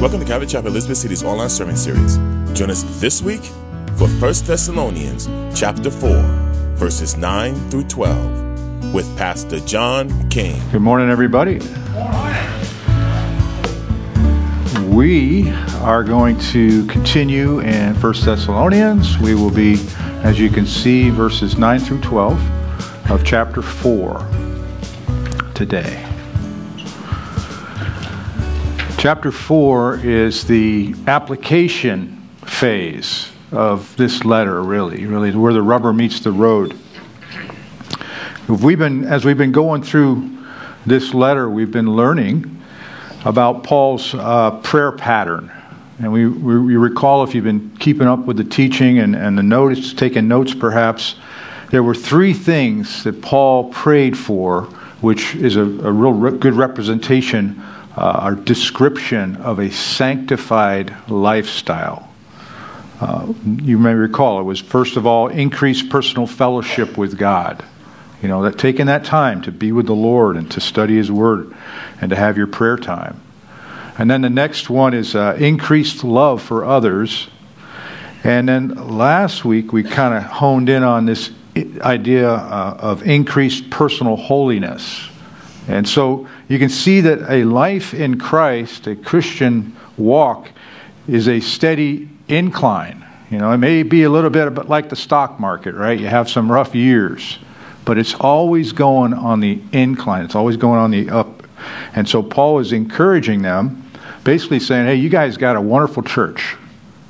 Welcome to Calvary Chapel Elizabeth City's online sermon series. Join us this week for 1 Thessalonians chapter 4, verses 9 through 12 with Pastor John King. Good morning, everybody. We are going to continue in 1 Thessalonians. We will be, as you can see, verses 9 through 12 of chapter 4 today. Chapter 4 is the application phase of this letter, really, really where the rubber meets the road. We've been, as we've been going through this letter, we've been learning about Paul's uh, prayer pattern. And we, we, we, recall, if you've been keeping up with the teaching and, and the notes, taking notes perhaps, there were three things that Paul prayed for, which is a, a real re- good representation our description of a sanctified lifestyle. Uh, you may recall it was first of all increased personal fellowship with God. You know, that taking that time to be with the Lord and to study His Word and to have your prayer time. And then the next one is uh, increased love for others. And then last week we kind of honed in on this idea uh, of increased personal holiness. And so you can see that a life in Christ, a Christian walk, is a steady incline. You know, it may be a little bit like the stock market, right? You have some rough years, but it's always going on the incline. It's always going on the up. And so Paul is encouraging them, basically saying, hey, you guys got a wonderful church.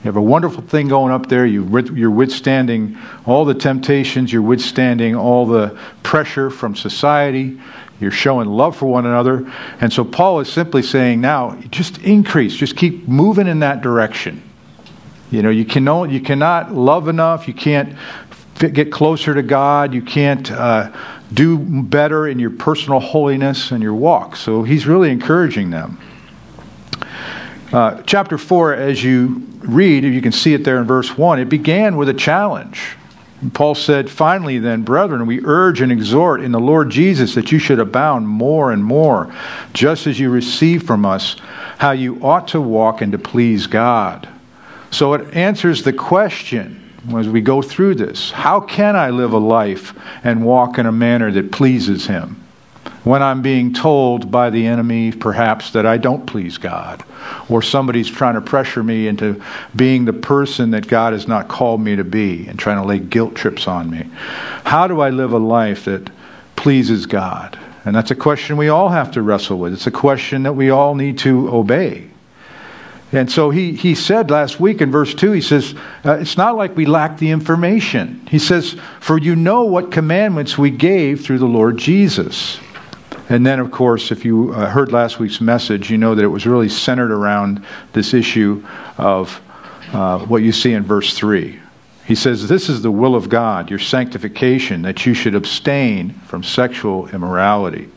You have a wonderful thing going up there. You, are withstanding all the temptations. You're withstanding all the pressure from society. You're showing love for one another. And so Paul is simply saying now, just increase, just keep moving in that direction. You know, you, can, you cannot love enough, you can't fit, get closer to God, you can't uh, do better in your personal holiness and your walk. So he's really encouraging them. Uh, chapter 4, as you read, you can see it there in verse 1, it began with a challenge. Paul said, Finally, then, brethren, we urge and exhort in the Lord Jesus that you should abound more and more, just as you receive from us how you ought to walk and to please God. So it answers the question as we go through this how can I live a life and walk in a manner that pleases Him? When I'm being told by the enemy, perhaps, that I don't please God, or somebody's trying to pressure me into being the person that God has not called me to be and trying to lay guilt trips on me. How do I live a life that pleases God? And that's a question we all have to wrestle with. It's a question that we all need to obey. And so he, he said last week in verse 2, he says, uh, It's not like we lack the information. He says, For you know what commandments we gave through the Lord Jesus. And then, of course, if you uh, heard last week's message, you know that it was really centered around this issue of uh, what you see in verse 3. He says, This is the will of God, your sanctification, that you should abstain from sexual immorality.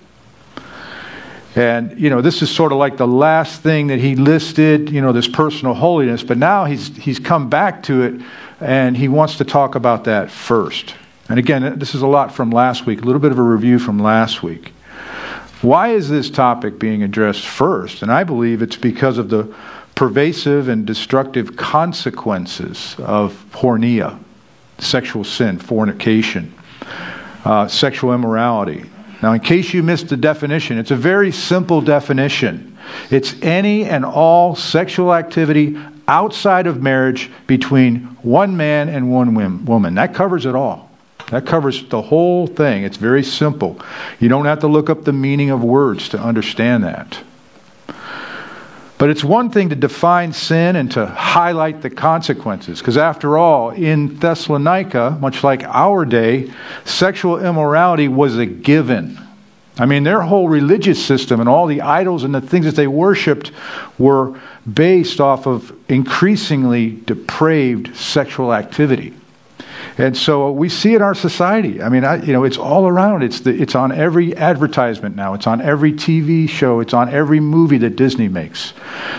And, you know, this is sort of like the last thing that he listed, you know, this personal holiness, but now he's, he's come back to it and he wants to talk about that first. And again, this is a lot from last week, a little bit of a review from last week. Why is this topic being addressed first? And I believe it's because of the pervasive and destructive consequences of porneia, sexual sin, fornication, uh, sexual immorality. Now, in case you missed the definition, it's a very simple definition. It's any and all sexual activity outside of marriage between one man and one woman. That covers it all. That covers the whole thing. It's very simple. You don't have to look up the meaning of words to understand that. But it's one thing to define sin and to highlight the consequences. Because after all, in Thessalonica, much like our day, sexual immorality was a given. I mean, their whole religious system and all the idols and the things that they worshiped were based off of increasingly depraved sexual activity. And so we see it in our society. I mean, I, you know, it's all around. It's the, it's on every advertisement now. It's on every TV show. It's on every movie that Disney makes.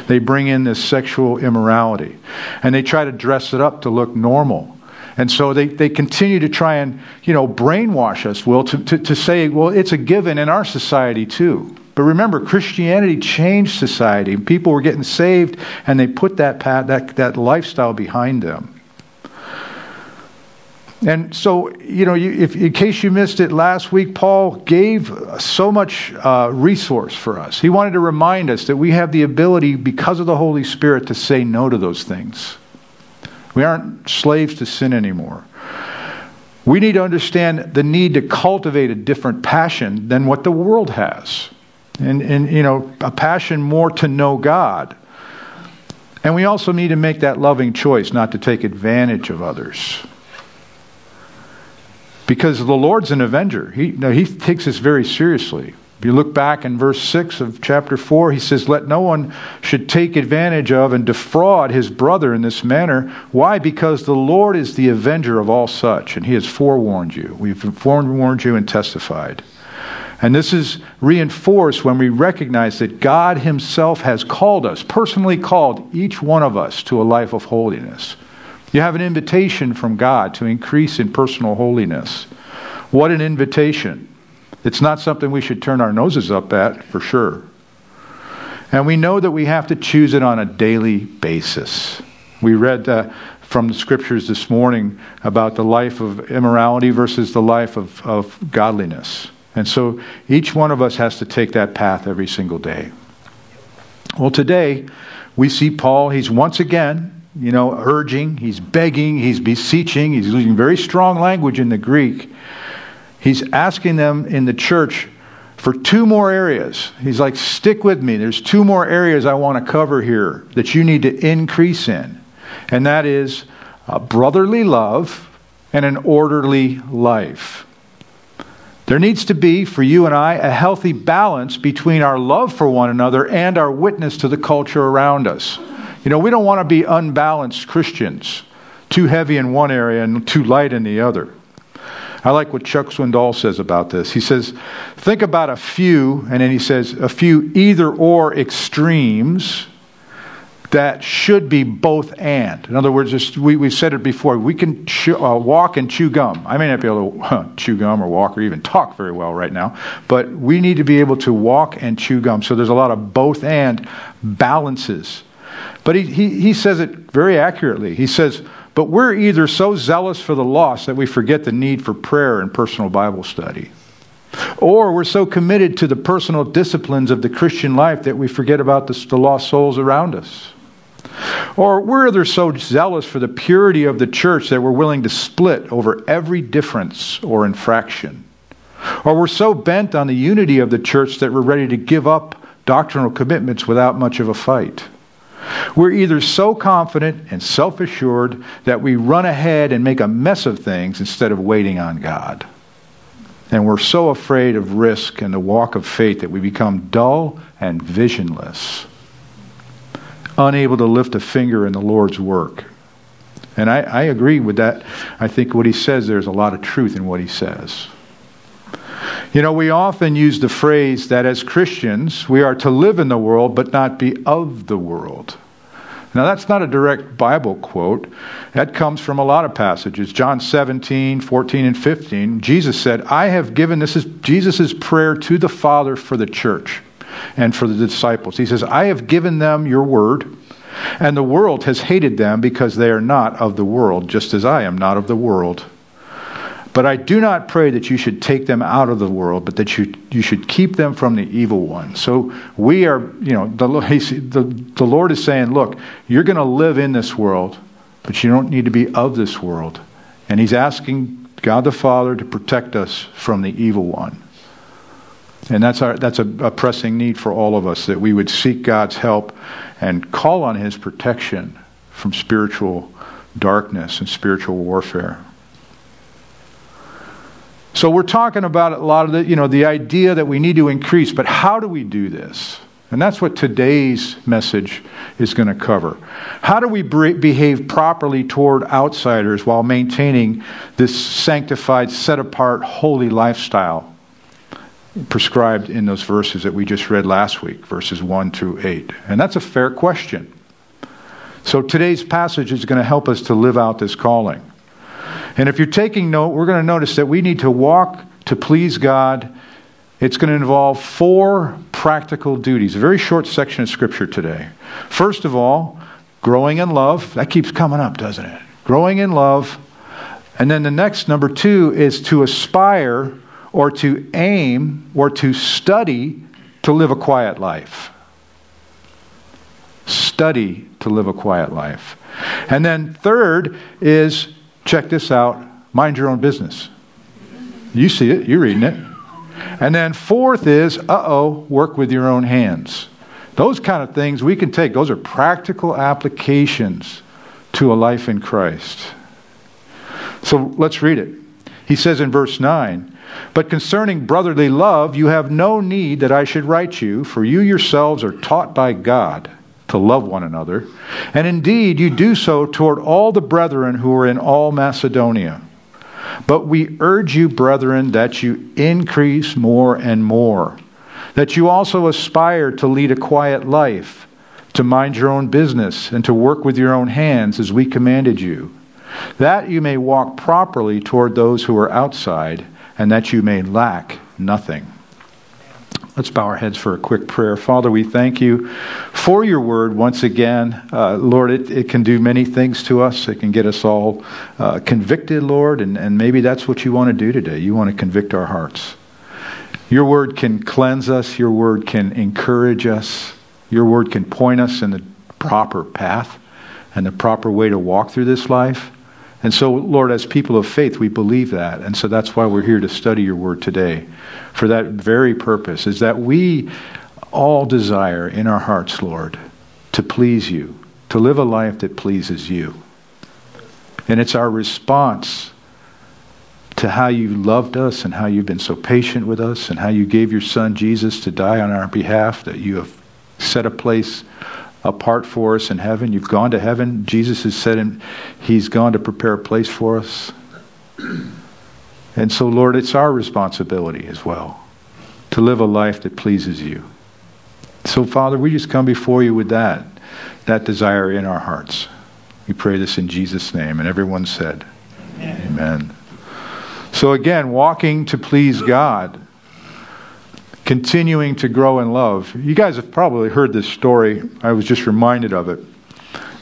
They bring in this sexual immorality, and they try to dress it up to look normal. And so they, they continue to try and, you know, brainwash us, Will, to, to, to say, well, it's a given in our society too. But remember, Christianity changed society. People were getting saved, and they put that, that, that lifestyle behind them. And so, you know, you, if, in case you missed it last week, Paul gave so much uh, resource for us. He wanted to remind us that we have the ability, because of the Holy Spirit, to say no to those things. We aren't slaves to sin anymore. We need to understand the need to cultivate a different passion than what the world has. And, and you know, a passion more to know God. And we also need to make that loving choice not to take advantage of others because the Lord's an avenger. He, he takes this very seriously. If you look back in verse 6 of chapter 4, he says, Let no one should take advantage of and defraud his brother in this manner. Why? Because the Lord is the avenger of all such, and he has forewarned you. We've forewarned you and testified. And this is reinforced when we recognize that God Himself has called us, personally called each one of us to a life of holiness. You have an invitation from God to increase in personal holiness. What an invitation. It's not something we should turn our noses up at, for sure. And we know that we have to choose it on a daily basis. We read uh, from the scriptures this morning about the life of immorality versus the life of, of godliness. And so each one of us has to take that path every single day. Well, today we see Paul, he's once again you know, urging, he's begging, he's beseeching, he's using very strong language in the Greek. He's asking them in the church for two more areas. He's like, stick with me. There's two more areas I want to cover here that you need to increase in. And that is a brotherly love and an orderly life. There needs to be, for you and I, a healthy balance between our love for one another and our witness to the culture around us. You know, we don't want to be unbalanced Christians, too heavy in one area and too light in the other. I like what Chuck Swindoll says about this. He says, think about a few, and then he says, a few either or extremes that should be both and. In other words, we, we said it before, we can chew, uh, walk and chew gum. I may not be able to uh, chew gum or walk or even talk very well right now, but we need to be able to walk and chew gum. So there's a lot of both and balances but he, he, he says it very accurately. He says, But we're either so zealous for the lost that we forget the need for prayer and personal Bible study. Or we're so committed to the personal disciplines of the Christian life that we forget about the, the lost souls around us. Or we're either so zealous for the purity of the church that we're willing to split over every difference or infraction. Or we're so bent on the unity of the church that we're ready to give up doctrinal commitments without much of a fight. We're either so confident and self assured that we run ahead and make a mess of things instead of waiting on God. And we're so afraid of risk and the walk of faith that we become dull and visionless, unable to lift a finger in the Lord's work. And I, I agree with that. I think what he says, there's a lot of truth in what he says. You know, we often use the phrase that as Christians, we are to live in the world but not be of the world. Now, that's not a direct Bible quote. That comes from a lot of passages. John 17, 14, and 15. Jesus said, I have given, this is Jesus' prayer to the Father for the church and for the disciples. He says, I have given them your word, and the world has hated them because they are not of the world, just as I am not of the world. But I do not pray that you should take them out of the world, but that you, you should keep them from the evil one. So we are, you know, the, the, the Lord is saying, look, you're going to live in this world, but you don't need to be of this world. And He's asking God the Father to protect us from the evil one. And that's, our, that's a, a pressing need for all of us that we would seek God's help and call on His protection from spiritual darkness and spiritual warfare. So we're talking about a lot of the, you know, the idea that we need to increase, but how do we do this? And that's what today's message is going to cover. How do we behave properly toward outsiders while maintaining this sanctified, set apart, holy lifestyle prescribed in those verses that we just read last week, verses 1 through 8? And that's a fair question. So today's passage is going to help us to live out this calling. And if you're taking note, we're going to notice that we need to walk to please God. It's going to involve four practical duties. A very short section of Scripture today. First of all, growing in love. That keeps coming up, doesn't it? Growing in love. And then the next, number two, is to aspire or to aim or to study to live a quiet life. Study to live a quiet life. And then third is check this out mind your own business. You see it, you're reading it. And then fourth is, uh oh, work with your own hands. Those kind of things we can take, those are practical applications to a life in Christ. So let's read it. He says in verse 9, But concerning brotherly love, you have no need that I should write you, for you yourselves are taught by God to love one another. And indeed, you do so toward all the brethren who are in all Macedonia. But we urge you, brethren, that you increase more and more, that you also aspire to lead a quiet life, to mind your own business, and to work with your own hands as we commanded you, that you may walk properly toward those who are outside, and that you may lack nothing. Let's bow our heads for a quick prayer. Father, we thank you for your word once again. Uh, Lord, it, it can do many things to us. It can get us all uh, convicted, Lord, and, and maybe that's what you want to do today. You want to convict our hearts. Your word can cleanse us, your word can encourage us, your word can point us in the proper path and the proper way to walk through this life. And so, Lord, as people of faith, we believe that. And so that's why we're here to study your word today. For that very purpose, is that we all desire in our hearts, Lord, to please you, to live a life that pleases you. And it's our response to how you loved us and how you've been so patient with us and how you gave your son Jesus to die on our behalf, that you have set a place apart for us in heaven. You've gone to heaven. Jesus has said him, He's gone to prepare a place for us. And so, Lord, it's our responsibility as well to live a life that pleases you. So, Father, we just come before you with that, that desire in our hearts. We pray this in Jesus' name. And everyone said, Amen. Amen. So, again, walking to please God continuing to grow in love. You guys have probably heard this story. I was just reminded of it.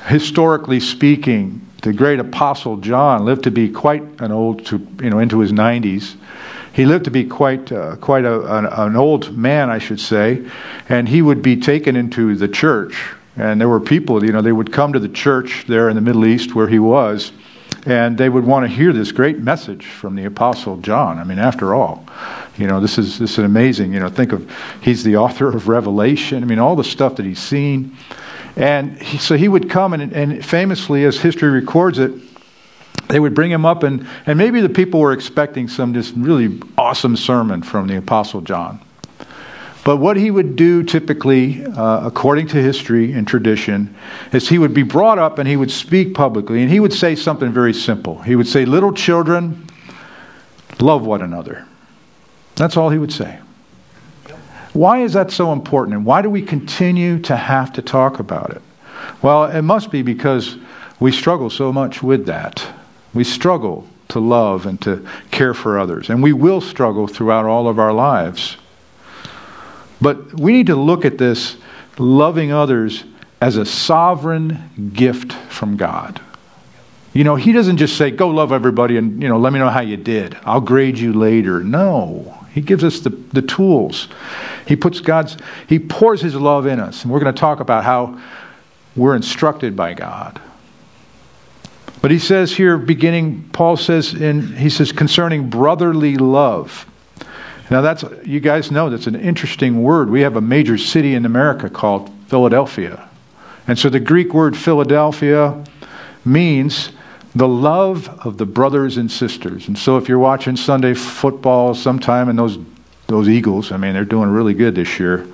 Historically speaking, the great apostle John lived to be quite an old, to, you know, into his 90s. He lived to be quite, uh, quite a, an, an old man, I should say, and he would be taken into the church. And there were people, you know, they would come to the church there in the Middle East where he was, and they would want to hear this great message from the apostle John. I mean, after all, you know, this is this is amazing. You know, think of he's the author of Revelation. I mean, all the stuff that he's seen, and he, so he would come and, and famously, as history records it, they would bring him up, and and maybe the people were expecting some just really awesome sermon from the apostle John. But what he would do typically, uh, according to history and tradition, is he would be brought up and he would speak publicly, and he would say something very simple. He would say, Little children, love one another. That's all he would say. Why is that so important? And why do we continue to have to talk about it? Well, it must be because we struggle so much with that. We struggle to love and to care for others. And we will struggle throughout all of our lives. But we need to look at this loving others as a sovereign gift from God. You know, He doesn't just say, go love everybody and, you know, let me know how you did. I'll grade you later. No. He gives us the, the tools. He puts God's, He pours His love in us. And we're going to talk about how we're instructed by God. But he says here, beginning, Paul says in, he says, concerning brotherly love. Now, that's, you guys know that's an interesting word. We have a major city in America called Philadelphia. And so the Greek word Philadelphia means the love of the brothers and sisters. And so if you're watching Sunday football sometime and those, those Eagles, I mean, they're doing really good this year,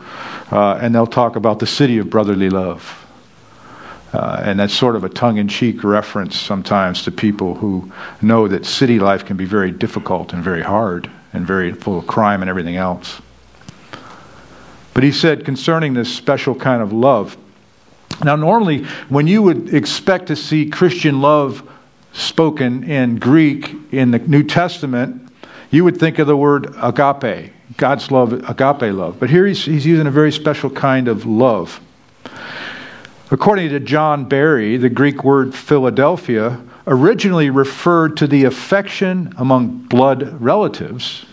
uh, and they'll talk about the city of brotherly love. Uh, and that's sort of a tongue in cheek reference sometimes to people who know that city life can be very difficult and very hard and very full of crime and everything else. But he said concerning this special kind of love. Now, normally, when you would expect to see Christian love spoken in Greek in the New Testament, you would think of the word agape. God's love, agape love. But here he's, he's using a very special kind of love. According to John Barry, the Greek word Philadelphia originally referred to the affection among blood relatives.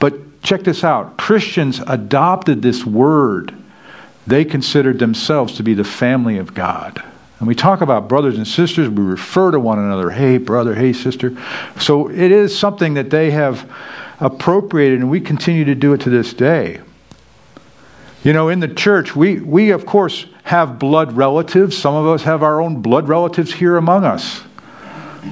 But check this out Christians adopted this word. They considered themselves to be the family of God. And we talk about brothers and sisters, we refer to one another, hey, brother, hey, sister. So it is something that they have appropriated, and we continue to do it to this day. You know, in the church, we, we of course have blood relatives. Some of us have our own blood relatives here among us.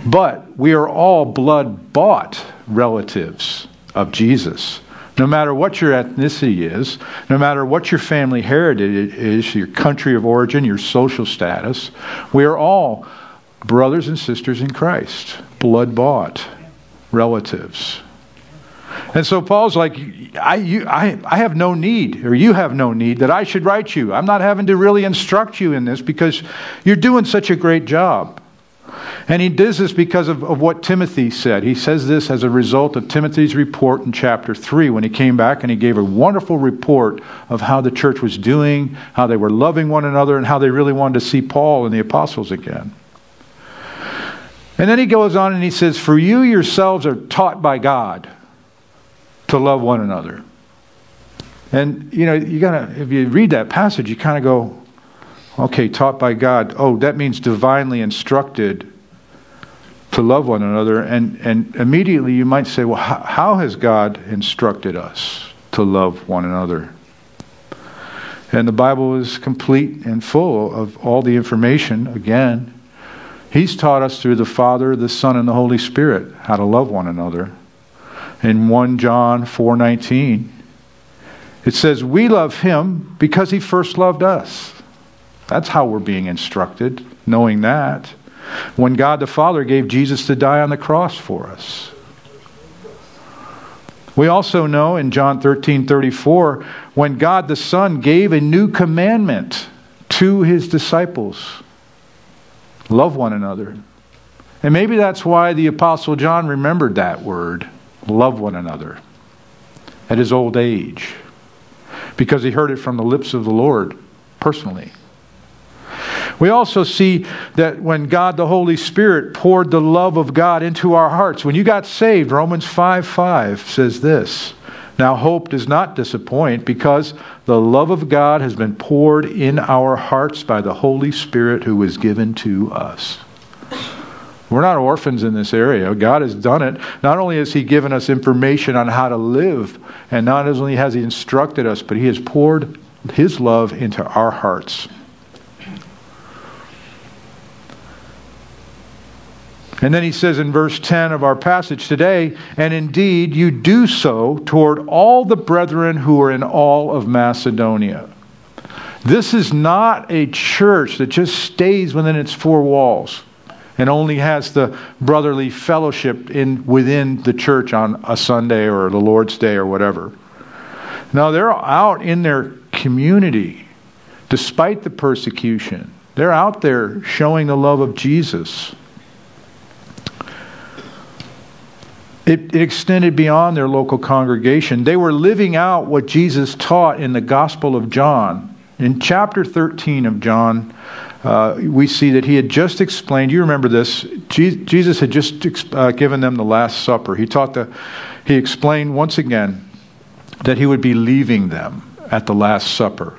But we are all blood bought relatives of Jesus. No matter what your ethnicity is, no matter what your family heritage is, your country of origin, your social status, we are all brothers and sisters in Christ, blood bought relatives. And so Paul's like, I, you, I, I have no need, or you have no need, that I should write you. I'm not having to really instruct you in this because you're doing such a great job. And he does this because of, of what Timothy said. He says this as a result of Timothy's report in chapter 3 when he came back and he gave a wonderful report of how the church was doing, how they were loving one another, and how they really wanted to see Paul and the apostles again. And then he goes on and he says, For you yourselves are taught by God to love one another. And, you know, you gotta, if you read that passage, you kind of go, okay, taught by God. Oh, that means divinely instructed to love one another. And, and immediately you might say, well, how, how has God instructed us to love one another? And the Bible is complete and full of all the information. Again, He's taught us through the Father, the Son, and the Holy Spirit how to love one another. In 1 John 4:19, it says, "We love him because he first loved us." That's how we're being instructed, knowing that. When God the Father gave Jesus to die on the cross for us. We also know in John 13 34, when God the Son gave a new commandment to his disciples love one another. And maybe that's why the Apostle John remembered that word love one another at his old age because he heard it from the lips of the Lord personally. We also see that when God the Holy Spirit poured the love of God into our hearts, when you got saved, Romans 5 5 says this. Now, hope does not disappoint because the love of God has been poured in our hearts by the Holy Spirit who was given to us. We're not orphans in this area. God has done it. Not only has He given us information on how to live, and not only has He instructed us, but He has poured His love into our hearts. And then he says in verse 10 of our passage today, and indeed you do so toward all the brethren who are in all of Macedonia. This is not a church that just stays within its four walls and only has the brotherly fellowship in within the church on a Sunday or the Lord's Day or whatever. No, they're out in their community despite the persecution. They're out there showing the love of Jesus. It, it, extended beyond their local congregation. They were living out what Jesus taught in the Gospel of John. In chapter 13 of John, uh, we see that he had just explained. You remember this? Jesus had just uh, given them the Last Supper. He taught the. He explained once again that he would be leaving them at the Last Supper,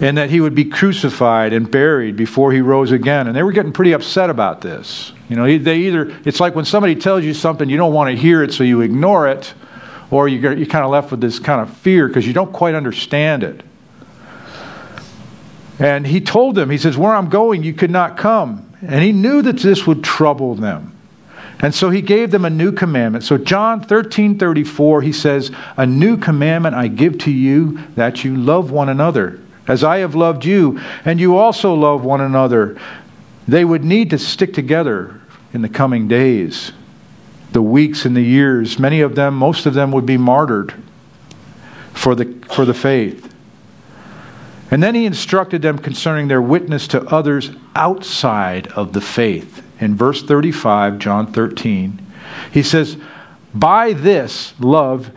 and that he would be crucified and buried before he rose again. And they were getting pretty upset about this. You know, they either it's like when somebody tells you something you don't want to hear it, so you ignore it, or you you're kind of left with this kind of fear because you don't quite understand it. And he told them, he says, Where I'm going, you could not come. And he knew that this would trouble them. And so he gave them a new commandment. So John 13 34, he says, A new commandment I give to you that you love one another, as I have loved you, and you also love one another. They would need to stick together in the coming days, the weeks and the years. Many of them, most of them, would be martyred for the, for the faith. And then he instructed them concerning their witness to others outside of the faith. In verse 35, John 13, he says, By this love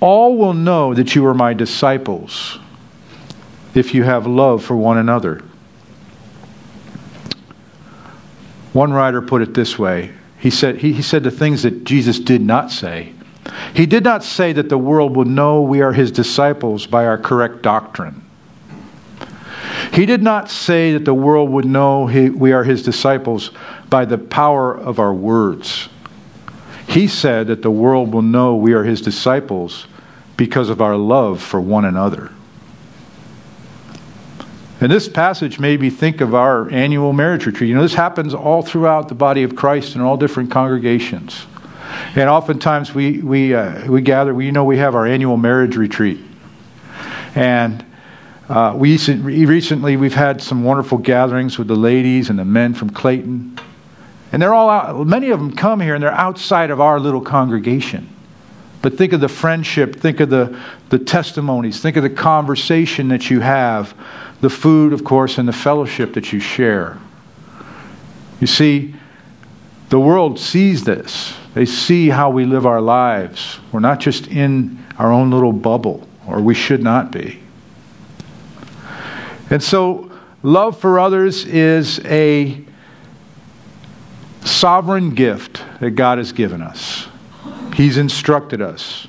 All will know that you are my disciples if you have love for one another. One writer put it this way he said, he, he said the things that Jesus did not say. He did not say that the world will know we are his disciples by our correct doctrine. He did not say that the world would know we are his disciples by the power of our words. He said that the world will know we are his disciples because of our love for one another. And this passage made me think of our annual marriage retreat. You know, this happens all throughout the body of Christ in all different congregations. And oftentimes we, we, uh, we gather, we you know we have our annual marriage retreat. And uh, we recently we've had some wonderful gatherings with the ladies and the men from Clayton. And they're all out, many of them come here and they're outside of our little congregation. But think of the friendship, think of the, the testimonies, think of the conversation that you have the food, of course, and the fellowship that you share. You see, the world sees this. They see how we live our lives. We're not just in our own little bubble, or we should not be. And so, love for others is a sovereign gift that God has given us. He's instructed us.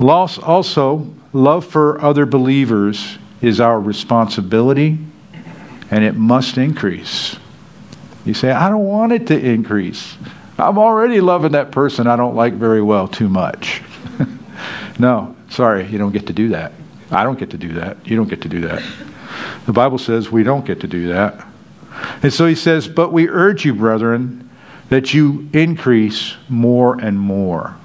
Also, love for other believers is our responsibility and it must increase. You say, I don't want it to increase. I'm already loving that person I don't like very well too much. no, sorry, you don't get to do that. I don't get to do that. You don't get to do that. The Bible says we don't get to do that. And so he says, But we urge you, brethren, that you increase more and more.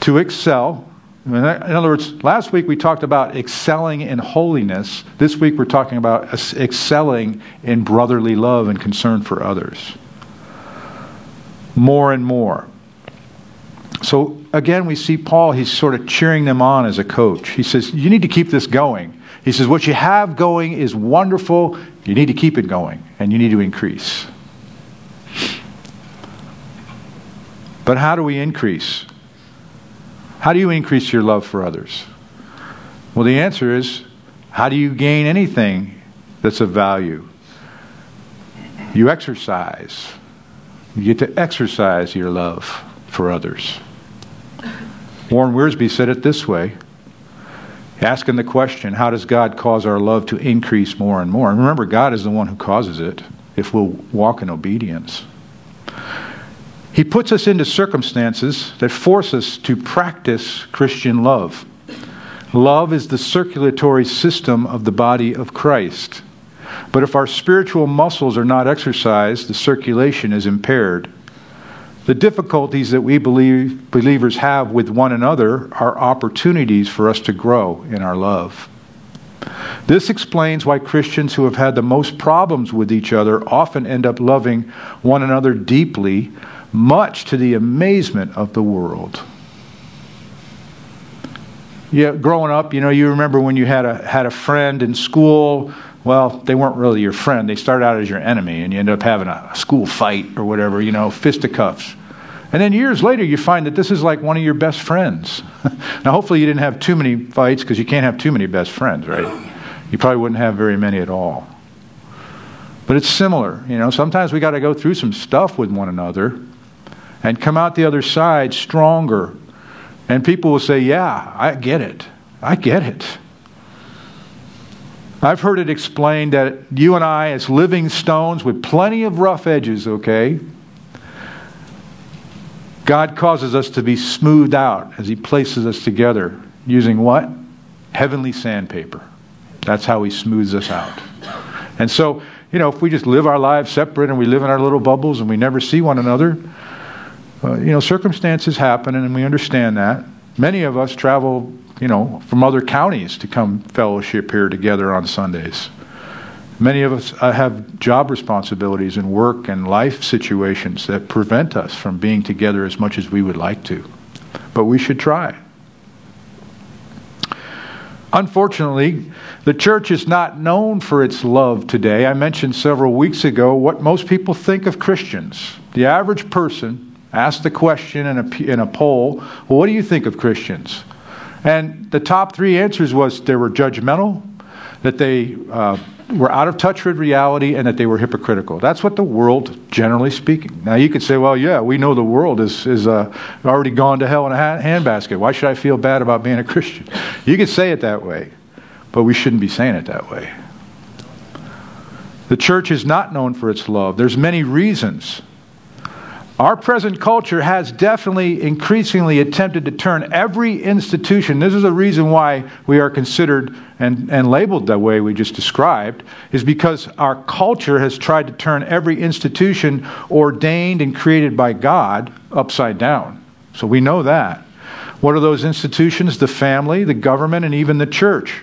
To excel in other words, last week we talked about excelling in holiness. This week we're talking about excelling in brotherly love and concern for others. More and more. So again, we see Paul, he's sort of cheering them on as a coach. He says, You need to keep this going. He says, What you have going is wonderful. You need to keep it going, and you need to increase. But how do we increase? How do you increase your love for others? Well, the answer is how do you gain anything that's of value? You exercise. You get to exercise your love for others. Warren Wiersbe said it this way asking the question, how does God cause our love to increase more and more? And remember, God is the one who causes it if we'll walk in obedience. He puts us into circumstances that force us to practice Christian love. Love is the circulatory system of the body of Christ. But if our spiritual muscles are not exercised, the circulation is impaired. The difficulties that we believe, believers have with one another are opportunities for us to grow in our love. This explains why Christians who have had the most problems with each other often end up loving one another deeply much to the amazement of the world. Yeah, growing up, you know, you remember when you had a had a friend in school. Well, they weren't really your friend. They started out as your enemy, and you end up having a school fight or whatever. You know, fisticuffs. And then years later, you find that this is like one of your best friends. now, hopefully, you didn't have too many fights because you can't have too many best friends, right? You probably wouldn't have very many at all. But it's similar. You know, sometimes we got to go through some stuff with one another and come out the other side stronger. And people will say, Yeah, I get it. I get it. I've heard it explained that you and I, as living stones with plenty of rough edges, okay, God causes us to be smoothed out as He places us together using what? Heavenly sandpaper. That's how He smooths us out. And so, you know, if we just live our lives separate and we live in our little bubbles and we never see one another, uh, you know, circumstances happen, and we understand that. Many of us travel, you know, from other counties to come fellowship here together on Sundays. Many of us uh, have job responsibilities and work and life situations that prevent us from being together as much as we would like to. But we should try. Unfortunately, the church is not known for its love today. I mentioned several weeks ago what most people think of Christians. The average person asked the question in a, in a poll, well, what do you think of Christians? And the top three answers was they were judgmental, that they uh, were out of touch with reality, and that they were hypocritical. That's what the world, generally speaking. Now you could say, well, yeah, we know the world is is uh, already gone to hell in a handbasket. Why should I feel bad about being a Christian? You could say it that way, but we shouldn't be saying it that way. The church is not known for its love. There's many reasons. Our present culture has definitely increasingly attempted to turn every institution. This is the reason why we are considered and, and labeled that way we just described, is because our culture has tried to turn every institution ordained and created by God upside down. So we know that. What are those institutions? The family, the government, and even the church.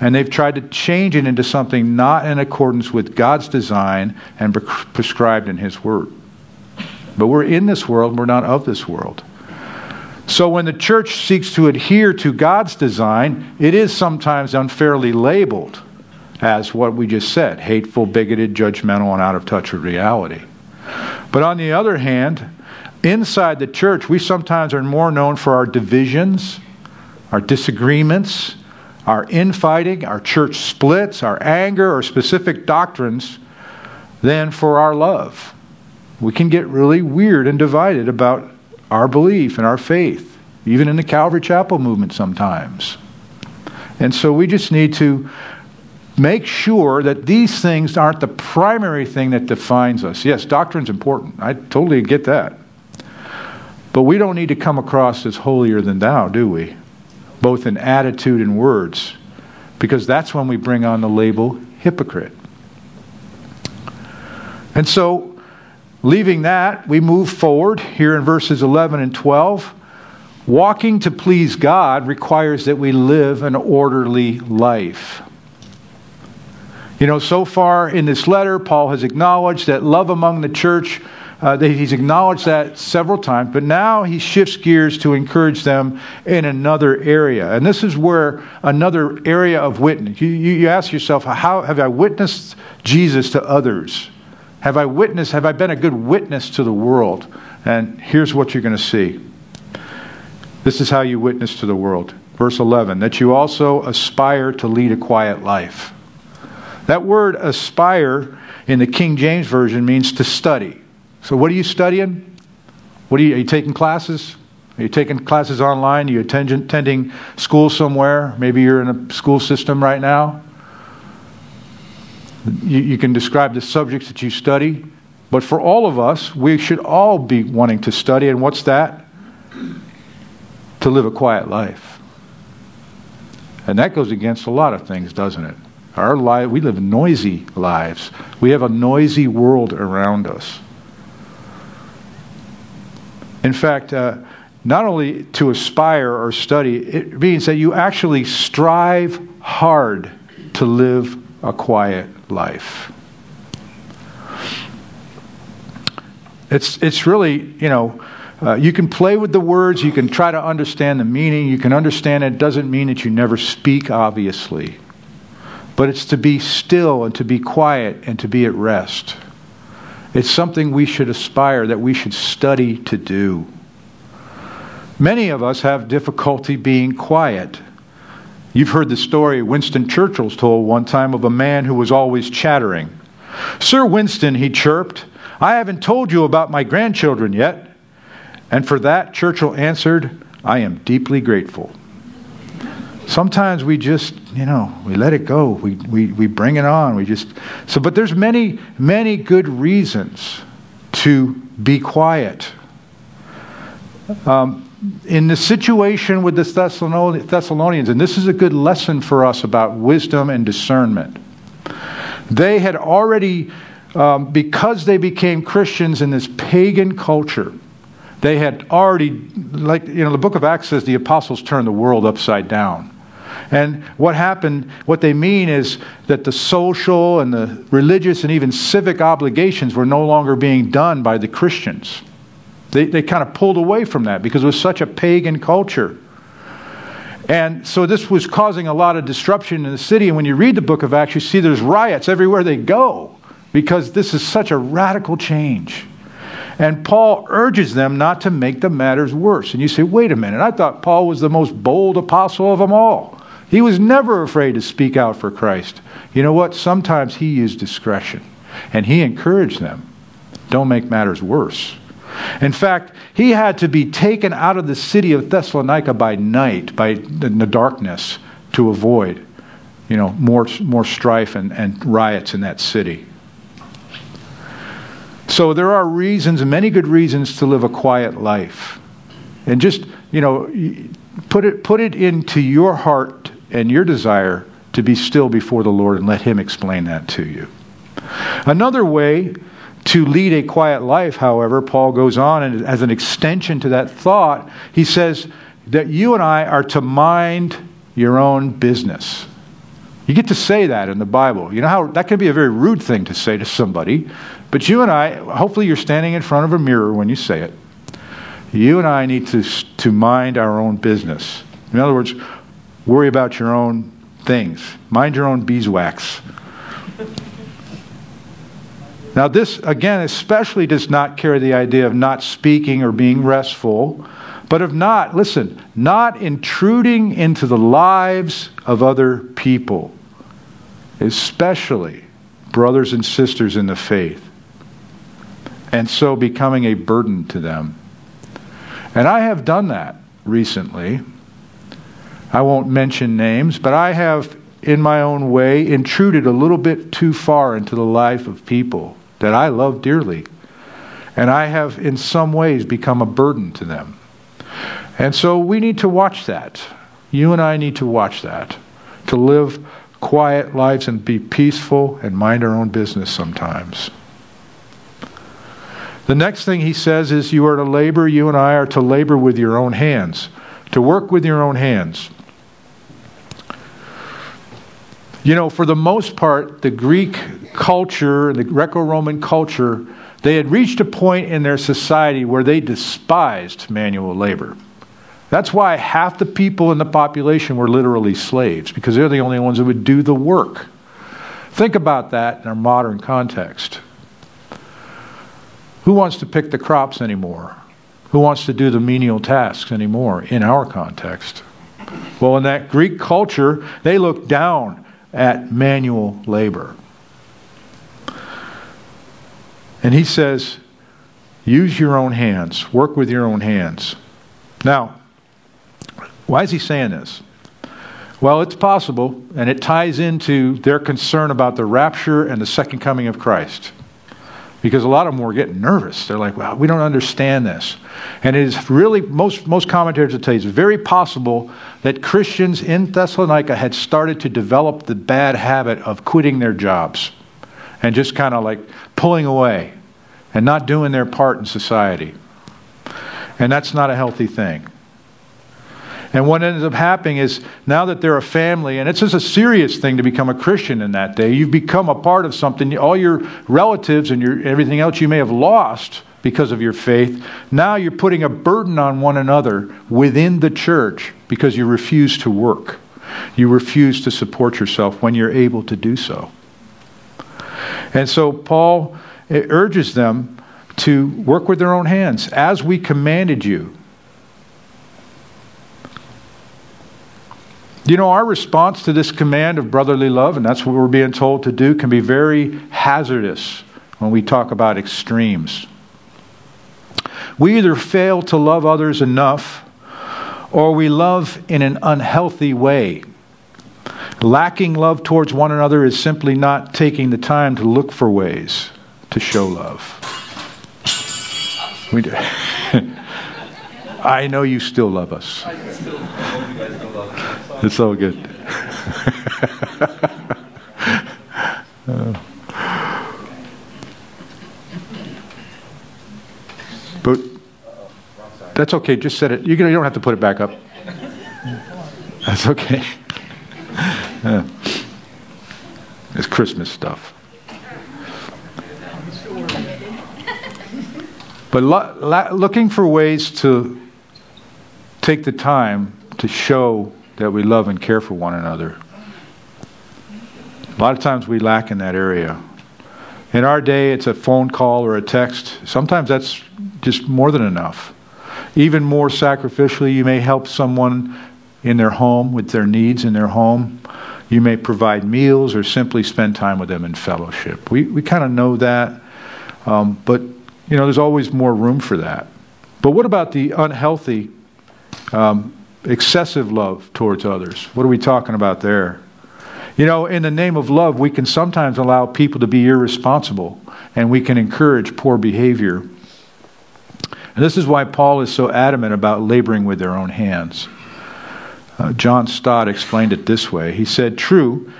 And they've tried to change it into something not in accordance with God's design and prescribed in His Word. But we're in this world, we're not of this world. So when the church seeks to adhere to God's design, it is sometimes unfairly labeled as what we just said hateful, bigoted, judgmental, and out of touch with reality. But on the other hand, inside the church, we sometimes are more known for our divisions, our disagreements, our infighting, our church splits, our anger, or specific doctrines than for our love. We can get really weird and divided about our belief and our faith, even in the Calvary Chapel movement sometimes. And so we just need to make sure that these things aren't the primary thing that defines us. Yes, doctrine's important. I totally get that. But we don't need to come across as holier than thou, do we? both in attitude and words, because that's when we bring on the label hypocrite. And so, leaving that, we move forward here in verses 11 and 12. Walking to please God requires that we live an orderly life. You know, so far in this letter, Paul has acknowledged that love among the church uh, he's acknowledged that several times, but now he shifts gears to encourage them in another area. And this is where another area of witness. You, you, you ask yourself, how have I witnessed Jesus to others? Have I witnessed, have I been a good witness to the world? And here's what you're going to see. This is how you witness to the world. Verse 11, that you also aspire to lead a quiet life. That word aspire in the King James Version means to study. So, what are you studying? What are you, are you taking classes? Are you taking classes online? Are you attend, attending school somewhere? Maybe you're in a school system right now. You, you can describe the subjects that you study. But for all of us, we should all be wanting to study. And what's that? To live a quiet life. And that goes against a lot of things, doesn't it? Our life, we live noisy lives. We have a noisy world around us. In fact, uh, not only to aspire or study, it means that you actually strive hard to live a quiet life. It's, it's really, you know, uh, you can play with the words, you can try to understand the meaning, you can understand it doesn't mean that you never speak, obviously. But it's to be still and to be quiet and to be at rest. It's something we should aspire, that we should study to do. Many of us have difficulty being quiet. You've heard the story Winston Churchill's told one time of a man who was always chattering. Sir Winston, he chirped, I haven't told you about my grandchildren yet. And for that, Churchill answered, I am deeply grateful sometimes we just you know we let it go we, we, we bring it on we just so but there's many many good reasons to be quiet um, in the situation with the thessalonians and this is a good lesson for us about wisdom and discernment they had already um, because they became christians in this pagan culture they had already like you know the book of acts says the apostles turned the world upside down and what happened, what they mean is that the social and the religious and even civic obligations were no longer being done by the Christians. They, they kind of pulled away from that because it was such a pagan culture. And so this was causing a lot of disruption in the city. And when you read the book of Acts, you see there's riots everywhere they go because this is such a radical change. And Paul urges them not to make the matters worse. And you say, wait a minute, I thought Paul was the most bold apostle of them all. He was never afraid to speak out for Christ. You know what? Sometimes he used discretion. And he encouraged them don't make matters worse. In fact, he had to be taken out of the city of Thessalonica by night, by in the darkness, to avoid, you know, more, more strife and, and riots in that city. So there are reasons, many good reasons, to live a quiet life. And just, you know, put it, put it into your heart and your desire to be still before the Lord and let Him explain that to you. Another way to lead a quiet life, however, Paul goes on, and as an extension to that thought, he says that you and I are to mind your own business. You get to say that in the Bible. You know how that can be a very rude thing to say to somebody, but you and I, hopefully, you're standing in front of a mirror when you say it. You and I need to, to mind our own business. In other words, worry about your own things, mind your own beeswax. Now, this, again, especially does not carry the idea of not speaking or being restful, but of not, listen, not intruding into the lives of other people, especially brothers and sisters in the faith, and so becoming a burden to them. And I have done that recently. I won't mention names, but I have, in my own way, intruded a little bit too far into the life of people that I love dearly. And I have, in some ways, become a burden to them. And so we need to watch that. You and I need to watch that. To live quiet lives and be peaceful and mind our own business sometimes. The next thing he says is you are to labor, you and I are to labor with your own hands, to work with your own hands. You know, for the most part, the Greek culture, the Greco Roman culture, they had reached a point in their society where they despised manual labor. That's why half the people in the population were literally slaves, because they're the only ones that would do the work. Think about that in our modern context. Who wants to pick the crops anymore? Who wants to do the menial tasks anymore in our context? Well, in that Greek culture, they looked down at manual labor. And he says, use your own hands, work with your own hands. Now, why is he saying this? Well, it's possible, and it ties into their concern about the rapture and the second coming of Christ. Because a lot of them were getting nervous. They're like, well, we don't understand this. And it is really, most, most commentators will tell you, it's very possible that Christians in Thessalonica had started to develop the bad habit of quitting their jobs and just kind of like pulling away and not doing their part in society. And that's not a healthy thing. And what ends up happening is now that they're a family, and it's just a serious thing to become a Christian in that day, you've become a part of something. All your relatives and your, everything else you may have lost because of your faith, now you're putting a burden on one another within the church because you refuse to work. You refuse to support yourself when you're able to do so. And so Paul urges them to work with their own hands as we commanded you. You know, our response to this command of brotherly love, and that's what we're being told to do, can be very hazardous when we talk about extremes. We either fail to love others enough or we love in an unhealthy way. Lacking love towards one another is simply not taking the time to look for ways to show love. We do. I know you still love us. It's all good. Uh, but that's okay. Just set it. You don't have to put it back up. That's okay. Yeah. Uh, it's Christmas stuff. But lo- la- looking for ways to take the time to show that we love and care for one another. A lot of times we lack in that area. In our day, it's a phone call or a text. Sometimes that's just more than enough. Even more sacrificially, you may help someone in their home with their needs in their home. You may provide meals or simply spend time with them in fellowship. We, we kind of know that, um, but you know, there's always more room for that. But what about the unhealthy, um, excessive love towards others? What are we talking about there? You know, in the name of love, we can sometimes allow people to be irresponsible and we can encourage poor behavior. And this is why Paul is so adamant about laboring with their own hands. Uh, John Stott explained it this way He said, True,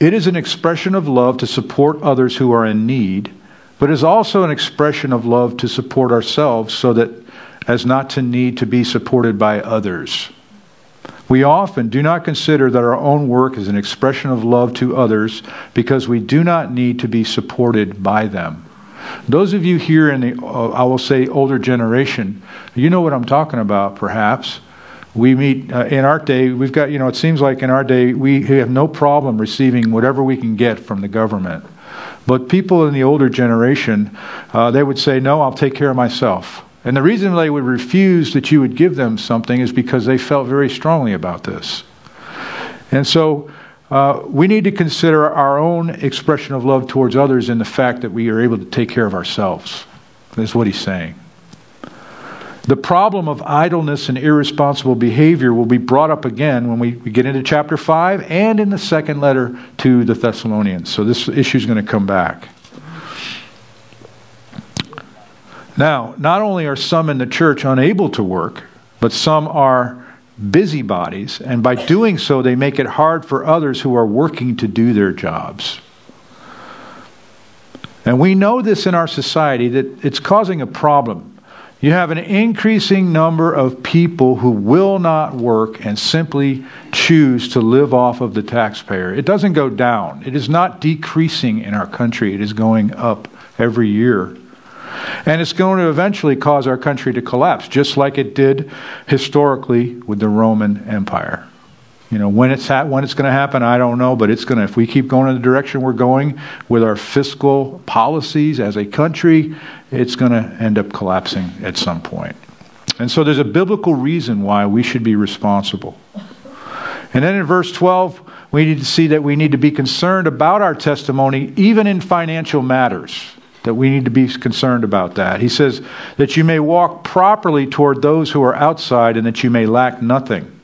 it is an expression of love to support others who are in need, but is also an expression of love to support ourselves so that as not to need to be supported by others. We often do not consider that our own work is an expression of love to others because we do not need to be supported by them. Those of you here in the, uh, I will say, older generation, you know what I'm talking about, perhaps. We meet uh, in our day we've got you know it seems like in our day we have no problem receiving whatever we can get from the government. But people in the older generation uh, they would say no i'll take care of myself and the reason they would refuse that you would give them something is because they felt very strongly about this and so uh, we need to consider our own expression of love towards others in the fact that we are able to take care of ourselves that's what he's saying the problem of idleness and irresponsible behavior will be brought up again when we, we get into chapter 5 and in the second letter to the Thessalonians. So this issue is going to come back. Now, not only are some in the church unable to work, but some are busybodies, and by doing so, they make it hard for others who are working to do their jobs. And we know this in our society that it's causing a problem you have an increasing number of people who will not work and simply choose to live off of the taxpayer. It doesn't go down. It is not decreasing in our country. It is going up every year. And it's going to eventually cause our country to collapse, just like it did historically with the Roman Empire. You know, when it's ha- when it's going to happen, I don't know, but it's going to. If we keep going in the direction we're going with our fiscal policies as a country, it's going to end up collapsing at some point. And so, there's a biblical reason why we should be responsible. And then in verse 12, we need to see that we need to be concerned about our testimony, even in financial matters. That we need to be concerned about that. He says that you may walk properly toward those who are outside and that you may lack nothing.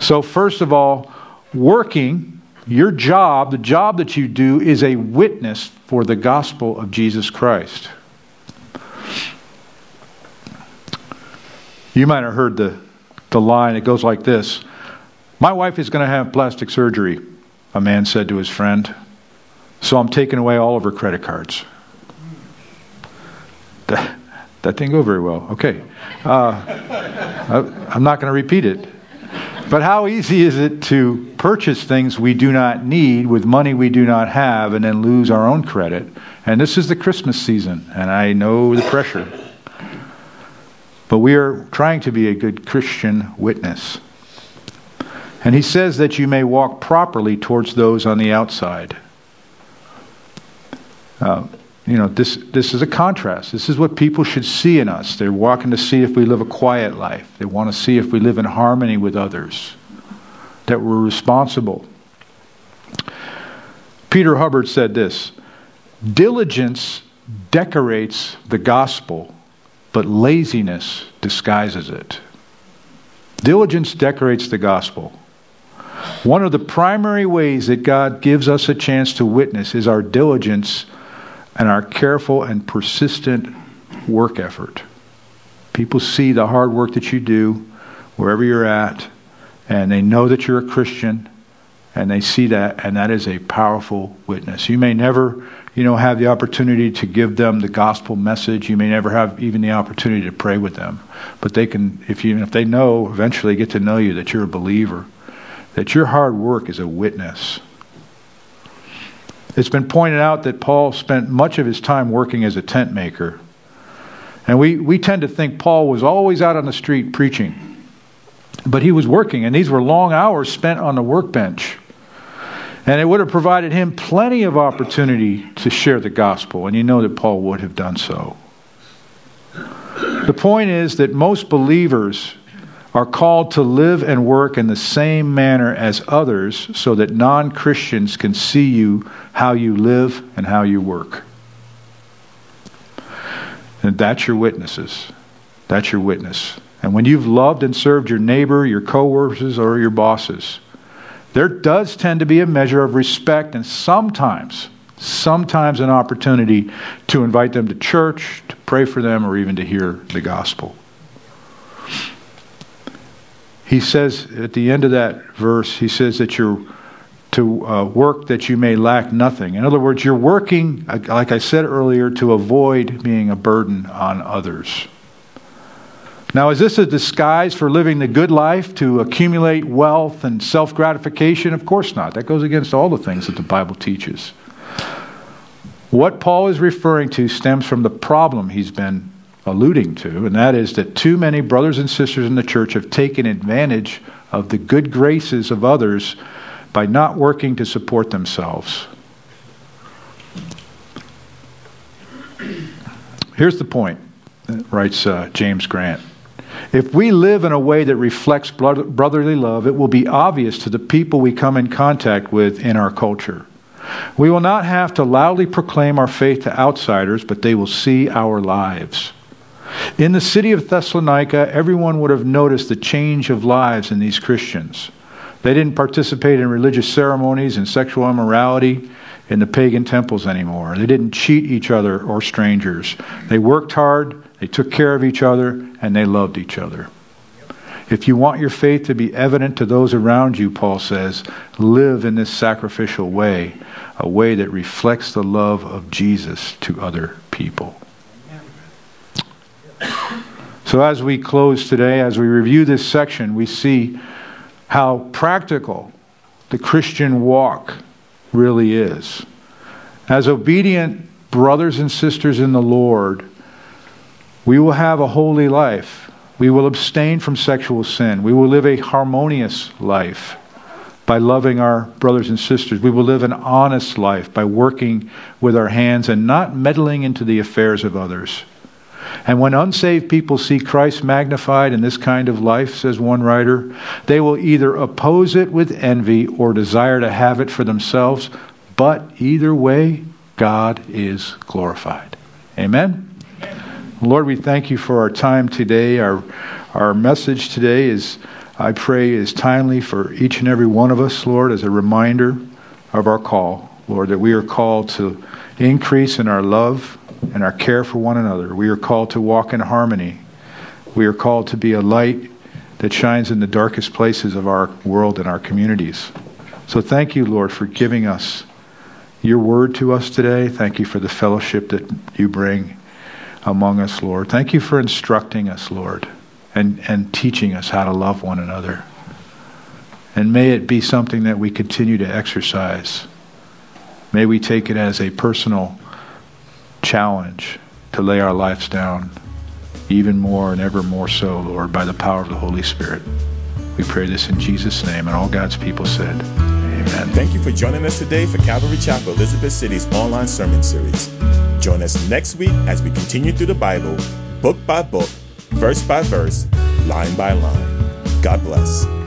So, first of all, working, your job, the job that you do, is a witness for the gospel of Jesus Christ. You might have heard the, the line, it goes like this My wife is going to have plastic surgery, a man said to his friend. So I'm taking away all of her credit cards. That, that didn't go very well. Okay. Uh, I, I'm not going to repeat it. But how easy is it to purchase things we do not need with money we do not have and then lose our own credit? And this is the Christmas season, and I know the pressure. But we are trying to be a good Christian witness. And he says that you may walk properly towards those on the outside. Uh, you know, this, this is a contrast. This is what people should see in us. They're walking to see if we live a quiet life, they want to see if we live in harmony with others, that we're responsible. Peter Hubbard said this Diligence decorates the gospel, but laziness disguises it. Diligence decorates the gospel. One of the primary ways that God gives us a chance to witness is our diligence and our careful and persistent work effort. People see the hard work that you do wherever you're at, and they know that you're a Christian, and they see that, and that is a powerful witness. You may never, you know, have the opportunity to give them the gospel message. You may never have even the opportunity to pray with them, but they can, if you, if they know, eventually get to know you that you're a believer, that your hard work is a witness it's been pointed out that Paul spent much of his time working as a tent maker. And we, we tend to think Paul was always out on the street preaching. But he was working, and these were long hours spent on the workbench. And it would have provided him plenty of opportunity to share the gospel, and you know that Paul would have done so. The point is that most believers are called to live and work in the same manner as others so that non Christians can see you how you live and how you work. And that's your witnesses. That's your witness. And when you've loved and served your neighbor, your coworkers, or your bosses, there does tend to be a measure of respect and sometimes, sometimes an opportunity to invite them to church, to pray for them, or even to hear the gospel. He says at the end of that verse, he says that you're to uh, work that you may lack nothing. In other words, you're working, like I said earlier, to avoid being a burden on others. Now, is this a disguise for living the good life to accumulate wealth and self gratification? Of course not. That goes against all the things that the Bible teaches. What Paul is referring to stems from the problem he's been alluding to, and that is that too many brothers and sisters in the church have taken advantage of the good graces of others by not working to support themselves. Here's the point, writes uh, James Grant. If we live in a way that reflects brotherly love, it will be obvious to the people we come in contact with in our culture. We will not have to loudly proclaim our faith to outsiders, but they will see our lives. In the city of Thessalonica, everyone would have noticed the change of lives in these Christians. They didn't participate in religious ceremonies and sexual immorality in the pagan temples anymore. They didn't cheat each other or strangers. They worked hard, they took care of each other, and they loved each other. If you want your faith to be evident to those around you, Paul says, live in this sacrificial way, a way that reflects the love of Jesus to other people. So, as we close today, as we review this section, we see how practical the Christian walk really is. As obedient brothers and sisters in the Lord, we will have a holy life. We will abstain from sexual sin. We will live a harmonious life by loving our brothers and sisters. We will live an honest life by working with our hands and not meddling into the affairs of others. And when unsaved people see Christ magnified in this kind of life, says one writer, they will either oppose it with envy or desire to have it for themselves. But either way, God is glorified. Amen? Lord, we thank you for our time today. Our, our message today is, I pray, is timely for each and every one of us, Lord, as a reminder of our call, Lord, that we are called to increase in our love and our care for one another. We are called to walk in harmony. We are called to be a light that shines in the darkest places of our world and our communities. So thank you, Lord, for giving us your word to us today. Thank you for the fellowship that you bring among us, Lord. Thank you for instructing us, Lord, and, and teaching us how to love one another. And may it be something that we continue to exercise. May we take it as a personal challenge to lay our lives down even more and ever more so, Lord, by the power of the Holy Spirit. We pray this in Jesus' name, and all God's people said, Amen. Thank you for joining us today for Calvary Chapel Elizabeth City's online sermon series. Join us next week as we continue through the Bible, book by book, verse by verse, line by line. God bless.